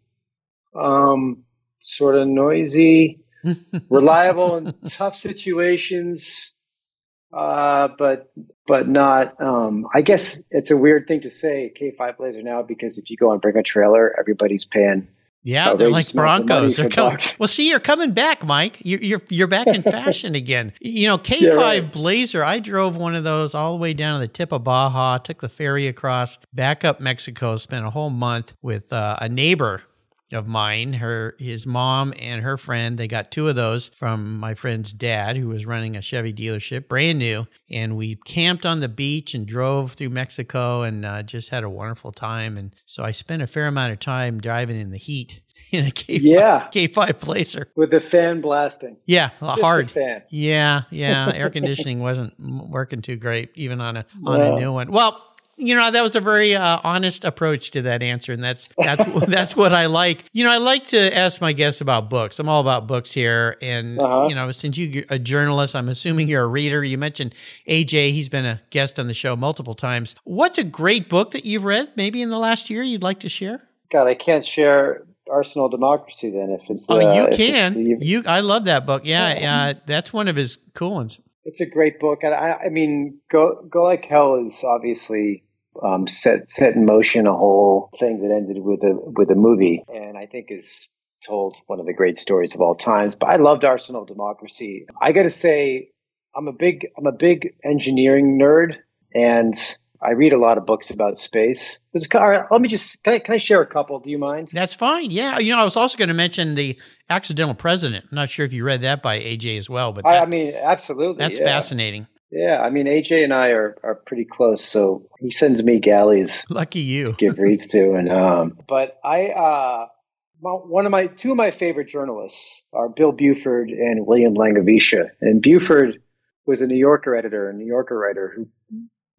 Um, sort of noisy. Reliable in tough situations. Uh, but but not. Um, I guess it's a weird thing to say K5 Blazer now because if you go and bring a trailer, everybody's paying.
Yeah,
Oh,
they're like Broncos. They're coming. Well, see, you're coming back, Mike. You're you're, you're back in fashion again. You know, K5
Yeah, right.
Blazer. I drove one of those all the way down to the tip of Baja. Took the ferry across, back up Mexico. Spent a whole month with uh, a neighbor of mine. Her his mom and her friend, they got two of those from my friend's dad who was running a Chevy dealership, brand new, and we camped on the beach and drove through Mexico and uh, just had a wonderful time. And so I spent a fair amount of time driving in the heat in a K5,
yeah.
K5 Blazer.
With the fan blasting.
Yeah, hard.
fan.
Yeah, yeah. Air conditioning wasn't working too great, even on a on
No.
a new one. Well, you know that was a very uh, honest approach to that answer, and that's that's that's what I like. You know, I like to ask my guests about books. I'm all about books here, and
Uh-huh.
you know, since you're a journalist, I'm assuming you're a reader. You mentioned AJ; he's been a guest on the show multiple times. What's a great book that you've read, maybe in the last year, you'd like to share?
God, I can't share Arsenal Democracy then if it's.
Oh,
uh,
you can. You, I love that book. Yeah,
Yeah.
yeah, that's one of his cool ones.
It's a great book, and I, I mean, go go like hell is obviously um, set set in motion a whole thing that ended with a with a movie, and I think is told one of the great stories of all times. But I loved Arsenal Democracy. I got to say, I'm a big I'm a big engineering nerd, and I read a lot of books about space. Let me just can I, can I share a couple? Do you mind?
That's fine. Yeah. You know, I was also going to mention the Accidental President. I'm not sure if you read that by AJ as well, but
I,
that-
I mean, absolutely.
that's
yeah.
fascinating.
Yeah, I mean, AJ and I are, are pretty close, so he sends me galleys
Lucky you.
give reads to, and um. But I, uh, one of my two of my favorite journalists are Bill Buford and William Langewiesche, and Buford was a New Yorker editor, a New Yorker writer who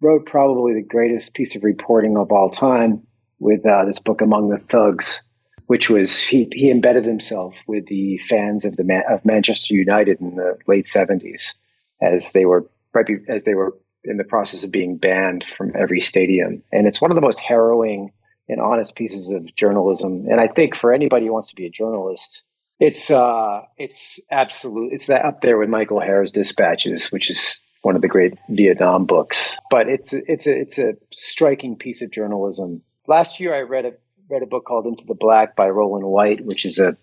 wrote probably the greatest piece of reporting of all time with uh, this book Among the Thugs, which was he he embedded himself with the fans of the of Manchester United in the late seventies as they were right as they were in the process of being banned from every stadium, and it's one of the most harrowing and honest pieces of journalism. And I think for anybody who wants to be a journalist, it's uh, it's absolute. It's that up there with Michael Herr's Dispatches, which is one of the great Vietnam books. But it's it's a it's a striking piece of journalism. Last year, I read a read a book called Into the Black by Rowland White, which is a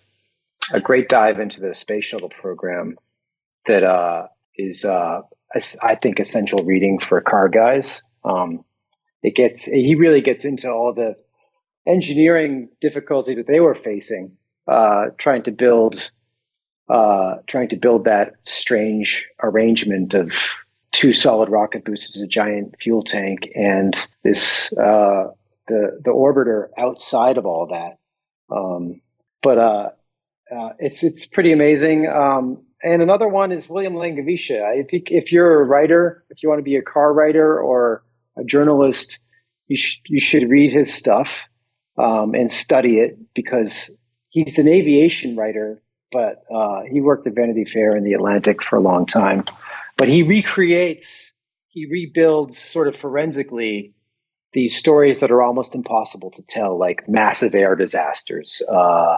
a great dive into the space shuttle program that uh, is uh, I think essential reading for car guys. Um, it gets he really gets into all the engineering difficulties that they were facing uh, trying to build uh, trying to build that strange arrangement of two solid rocket boosters, a giant fuel tank, and this uh, the the orbiter outside of all that. Um, but uh, uh, it's it's pretty amazing. Um, and another one is William Langewiesche. I think if you're a writer, if you want to be a car writer or a journalist, you sh- you should read his stuff um, and study it because he's an aviation writer, but uh, he worked at Vanity Fair and the Atlantic for a long time. But he recreates, he rebuilds sort of forensically these stories that are almost impossible to tell, like massive air disasters. Uh,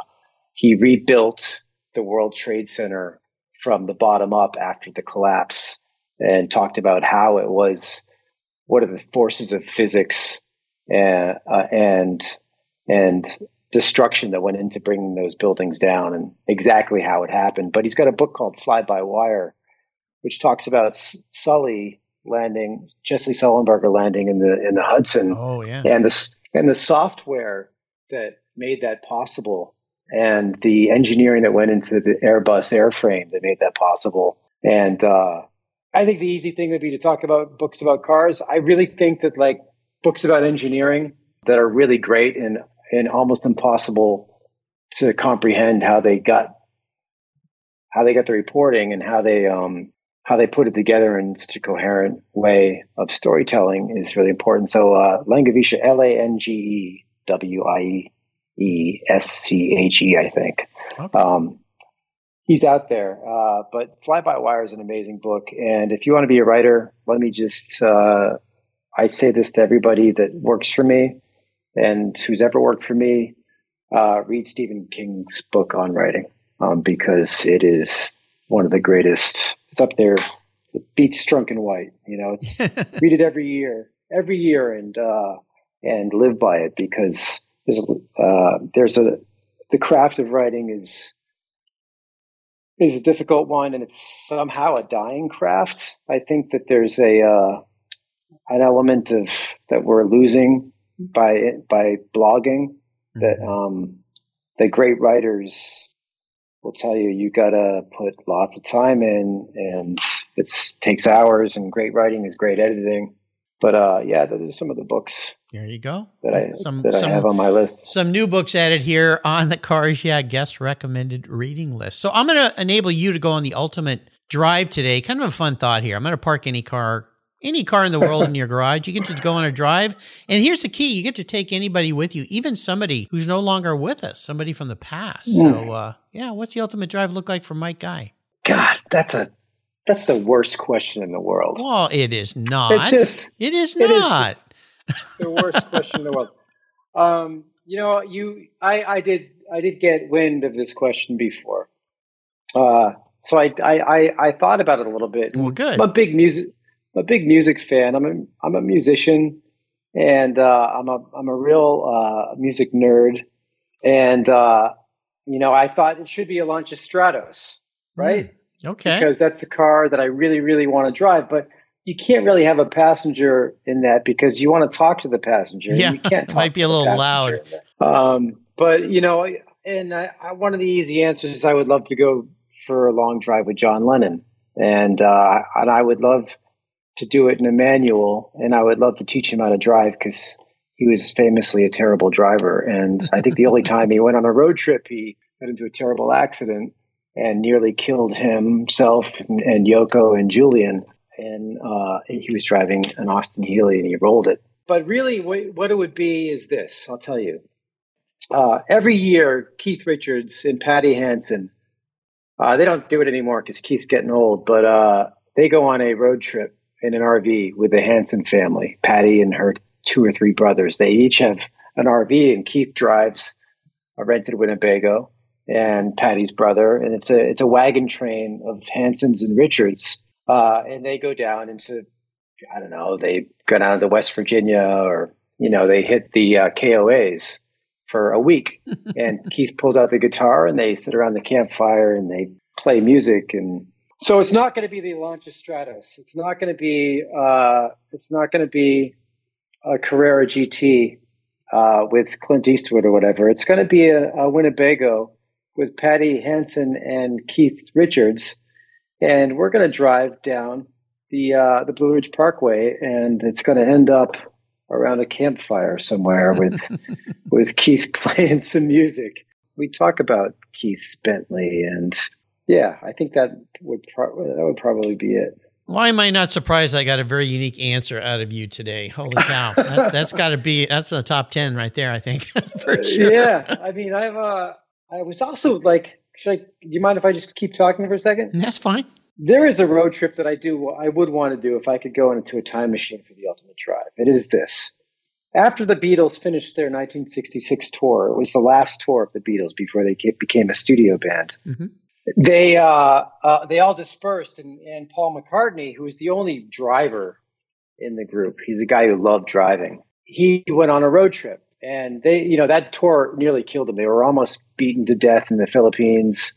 he rebuilt the World Trade Center from the bottom up after the collapse and talked about how it was what are the forces of physics and uh, and and destruction that went into bringing those buildings down and exactly how it happened. But he's got a book called Fly by Wire, which talks about Sully landing, Jesse Sullenberger landing in the in the Hudson,
Oh yeah.
and the and the software that made that possible, and the engineering that went into the Airbus airframe that made that possible. And uh, I think the easy thing would be to talk about books about cars. I really think that like books about engineering that are really great and and almost impossible to comprehend how they got how they got the reporting and how they um how they put it together in such a coherent way of storytelling is really important. So uh Langewiesche L A N G E W I E S C H E I think.
Okay.
Um he's out there. Uh, but Fly by Wire is an amazing book. And if you want to be a writer, let me just, uh, I say this to everybody that works for me and who's ever worked for me, uh, read Stephen King's book on writing, um, because it is one of the greatest. It's up there. It beats Strunk and White. You know, it's, read it every year, every year, and uh, and live by it because there's a, uh, there's a the craft of writing is is a difficult one, and it's somehow a dying craft. I think that there's a uh, an element of that we're losing by by blogging that um, the great writers will tell you you got to put lots of time in, and it takes hours. And great writing is great editing. But uh, yeah, those are some of the books.
There you go.
That I some, that some, I have on my list.
Some new books added here on the Cars Yeah guest recommended reading list. So I'm going to enable you to go on the ultimate drive today. Kind of a fun thought here. I'm going to park any car any car in the world in your garage. You get to go on a drive. And here's the key you get to take anybody with you, even somebody who's no longer with us, somebody from the past. Mm. So, uh, yeah, what's the ultimate drive look like for Mike Guy?
God, that's a that's the worst question in the world.
Well, it is not. It's just, it is not.
It is the worst question in the world. Um, you know, you, I, I did, I did get wind of this question before. Uh, so I, I, I, I thought about it a little bit.
Well, good.
I'm a big music, I'm a big music fan. I'm a, I'm a musician, and uh, I'm a, I'm a real uh, music nerd. And uh, you know, I thought it should be a Lancia Stratos, right?
Mm, okay.
Because that's the car that I really, really want to drive, but you can't really have a passenger in that because you want to talk to the passenger.
Yeah,
you can't.
it might be a little loud.
Um, but you know, and I, I, one of the easy answers is I would love to go for a long drive with John Lennon, and uh, and I would love to do it in a manual, and I would love to teach him how to drive because he was famously a terrible driver. And I think the only time he went on a road trip, he got into a terrible accident and nearly killed himself and, Yoko and Julian. And uh, he was driving an Austin Healey and he rolled it. But really, what it would be is this I'll tell you. Uh, every year, Keith Richards and Patti Hansen, uh, they don't do it anymore because Keith's getting old, but uh, they go on a road trip in an RV with the Hansen family, Patti and her two or three brothers. They each have an RV, and Keith drives a rented Winnebago, and Patti's brother, and it's a it's a wagon train of Hansens and Richards, uh, and they go down into I don't know, they go down to West Virginia, or you know, they hit the uh, KOAs for a week, and Keith pulls out the guitar, and they sit around the campfire and they play music and so it's not going to be the Lancia Stratos. It's not going to be. Uh, it's not going to be a Carrera GT uh, with Clint Eastwood or whatever. It's going to be a, a, Winnebago with Patti Hansen and Keith Richards, and we're going to drive down the uh, the Blue Ridge Parkway, and it's going to end up around a campfire somewhere with with Keith playing some music. We talk about Keith Bentley and yeah, I think that would pro- that would probably be it.
Why am I not surprised? I got a very unique answer out of you today. Holy cow! that's, that's got to be that's a top ten right there. I think for sure.
Yeah, I mean, I've uh, I was also like, should I? Do you mind if I just keep talking for a second?
That's fine.
There is a road trip that I do. I would want to do if I could go into a time machine for the ultimate drive. It is this. After the Beatles finished their 1966 tour, it was the last tour of the Beatles before they became a studio band. Mm-hmm they uh, uh, they all dispersed, and, and Paul McCartney, who was the only driver in the group, he's a guy who loved driving. He went on a road trip, and they, you know, that tour nearly killed them They were almost beaten to death in the Philippines.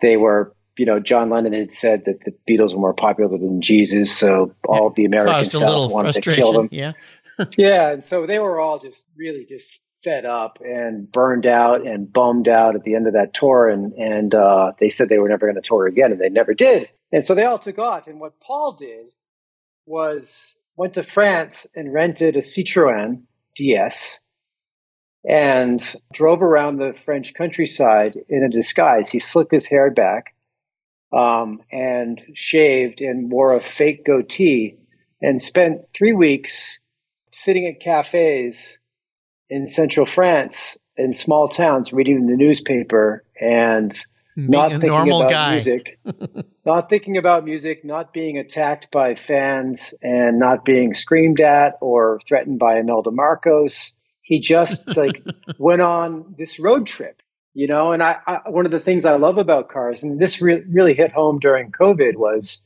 They were, you know, John Lennon had said that the Beatles were more popular than Jesus, so all of the American South wanted to kill them.
Yeah,
yeah, and so they were all just really just fed up and burned out and bummed out at the end of that tour and and uh, they said they were never going to tour again and they never did and so they all took off and what paul did was went to france and rented a citroen ds and drove around the french countryside in a disguise he slicked his hair back um, and shaved and wore a fake goatee and spent three weeks sitting at cafes in central France in small towns reading the newspaper and
being
not
thinking
about
guy.
music, not thinking about music, not being attacked by fans and not being screamed at or threatened by Imelda Marcos. He just like went on this road trip, you know. And I, I, one of the things I love about cars, and this re- really hit home during COVID, was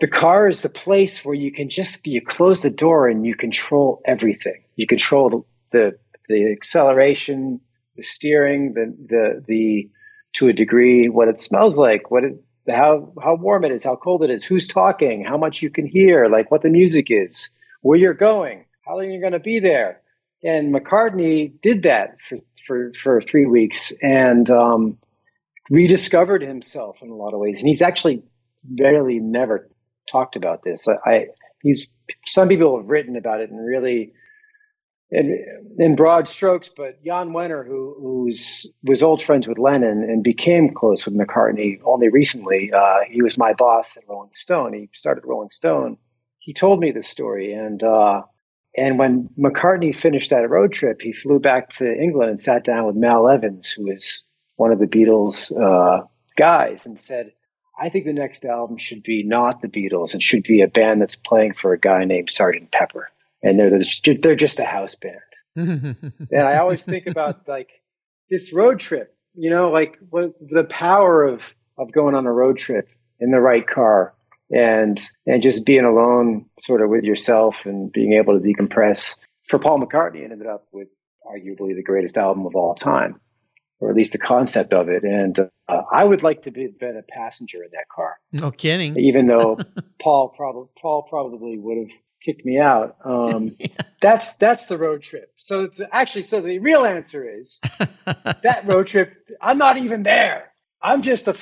the car is the place where you can just you close the door and you control everything. You control the, the the acceleration, the steering, the the the to a degree what it smells like, what it how how warm it is, how cold it is, who's talking, how much you can hear, like what the music is, where you're going, how long you're going to be there. And McCartney did that for for for three weeks and um, rediscovered himself in a lot of ways. And he's actually barely never talked about this. I, I he's some people have written about it and really in, in broad strokes, but Jan Wenner, who who's was old friends with Lennon and became close with McCartney only recently, uh, he was my boss at Rolling Stone. He started Rolling Stone. He told me this story, and uh, and when McCartney finished that road trip, he flew back to England and sat down with Mal Evans, who was one of the Beatles uh, guys, and said, "I think the next album should be not the Beatles. It should be a band that's playing for a guy named Sergeant Pepper." and they're the, they're just a house band. and I always think about like this road trip, you know, like what, the power of of going on a road trip in the right car and and just being alone, sort of with yourself and being able to decompress. For Paul McCartney, it ended up with arguably the greatest album of all time, or at least the concept of it. And uh, I would like to be been a passenger in that car.
No kidding.
Even though Paul probably Paul probably would have kicked me out. Um, yeah. That's that's the road trip. So actually, so the real answer is that road trip. I'm not even there. I'm just a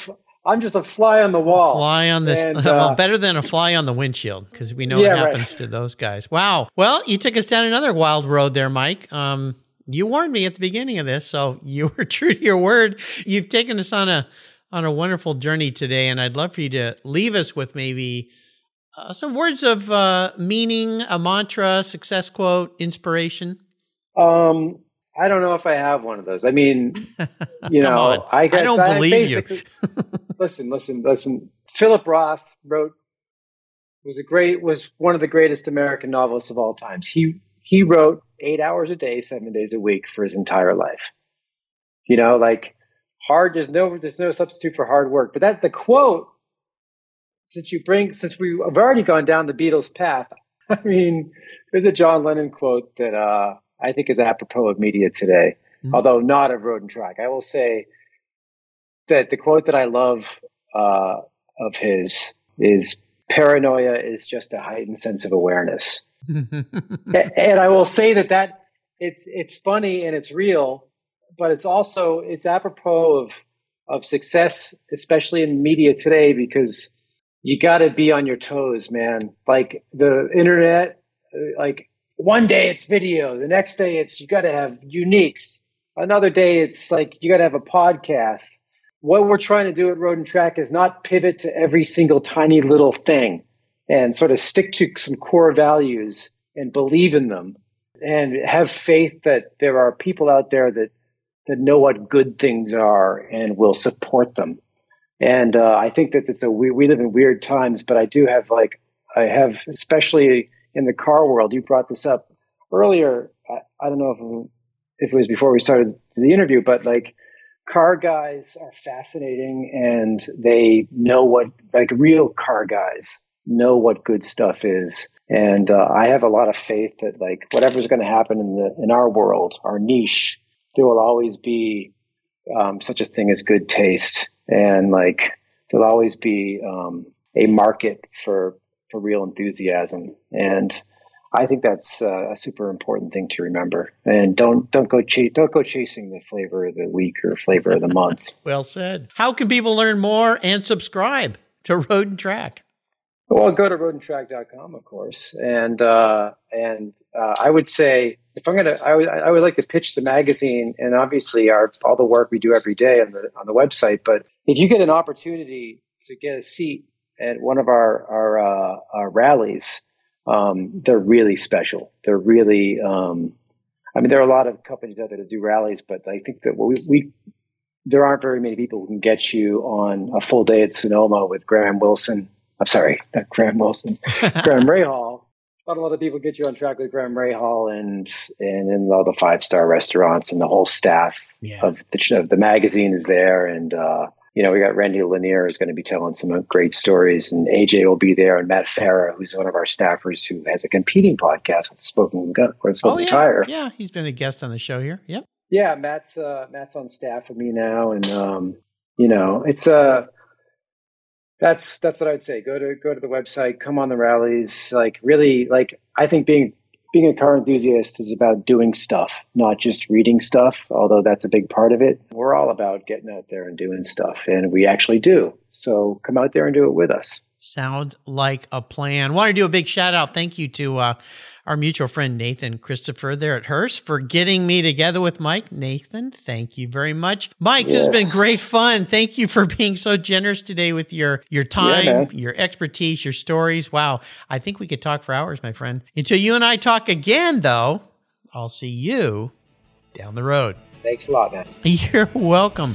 I'm just a fly on the wall.
Fly on this. And, uh, well, better than a fly on the windshield because we know yeah, what happens right. to those guys. Wow. Well, you took us down another wild road there, Mike. Um, you warned me at the beginning of this, so you were true to your word. You've taken us on a on a wonderful journey today, and I'd love for you to leave us with maybe uh, some words of uh, meaning, a mantra, success quote, inspiration.
Um, I don't know if I have one of those. I mean, you know.
I, guess I don't I believe you.
listen, listen, listen. Philip Roth wrote was a great was one of the greatest American novelists of all times. He he wrote eight hours a day, seven days a week for his entire life. You know, like hard. There's no there's no substitute for hard work. But that the quote since you bring since we've already gone down the Beatles path, I mean, there's a John Lennon quote that uh, I think is apropos of media today, mm-hmm. although not of Road and Track. I will say that the quote that I love uh, of his is paranoia is just a heightened sense of awareness. and I will say that that it's it's funny and it's real, but it's also it's apropos of of success, especially in media today, because you got to be on your toes, man. Like the internet, like one day it's video, the next day it's you got to have uniques. Another day it's like you got to have a podcast. What we're trying to do at Road and Track is not pivot to every single tiny little thing and sort of stick to some core values and believe in them and have faith that there are people out there that that know what good things are and will support them and uh, I think that it's a we, we live in weird times, but I do have like I have especially in the car world. You brought this up earlier. I, I don't know if if it was before we started the interview, but like car guys are fascinating and they know what like real car guys know what good stuff is and uh, i have a lot of faith that like whatever's going to happen in the in our world our niche there will always be um, such a thing as good taste and like there'll always be um, a market for for real enthusiasm and I think that's uh, a super important thing to remember. And don't don't go ch- don't go chasing the flavor of the week or flavor of the month.
well said. How can people learn more and subscribe to Road and Track?
Well, go to roadandtrack.com, of course, and uh, and uh, I would say if I'm gonna, I would, I would like to pitch the magazine and obviously our all the work we do every day on the on the website. But if you get an opportunity to get a seat at one of our our, uh, our rallies, um, they're really special. They're really, um, I mean, there are a lot of companies out there that do rallies, but I think that we, we there aren't very many people who can get you on a full day at Sonoma with Graham Wilson I'm sorry, not Graham Wilson, Graham Rahal. Not a lot of people get you on track with Graham Rahal and and in all the five star restaurants and the whole staff yeah. of the of the magazine is there and uh, you know we got Randy Lanier is going to be telling some great stories and AJ will be there and Matt Farah who's one of our staffers who has a competing podcast with the Smoking Gun or Smoking
oh, yeah.
Tire.
Yeah, he's been a guest on the show here. Yep.
Yeah, Matt's uh, Matt's on staff with me now and um, you know it's a uh, that's that's what I'd say. Go to go to the website, come on the rallies. Like really, like I think being being a car enthusiast is about doing stuff, not just reading stuff, although that's a big part of it. We're all about getting out there and doing stuff, and we actually do. So come out there and do it with us.
Sounds like a plan. Want to do a big shout out. Thank you to uh, our mutual friend Nathan Christopher there at Hearst for getting me together with Mike. Nathan, thank you very much. Mike, yes. this has been great fun. Thank you for being so generous today with your your time, yeah, your expertise, your stories. Wow, I think we could talk for hours, my friend. Until you and I talk again, though, I'll see you down the road.
Thanks a lot, man.
You're welcome.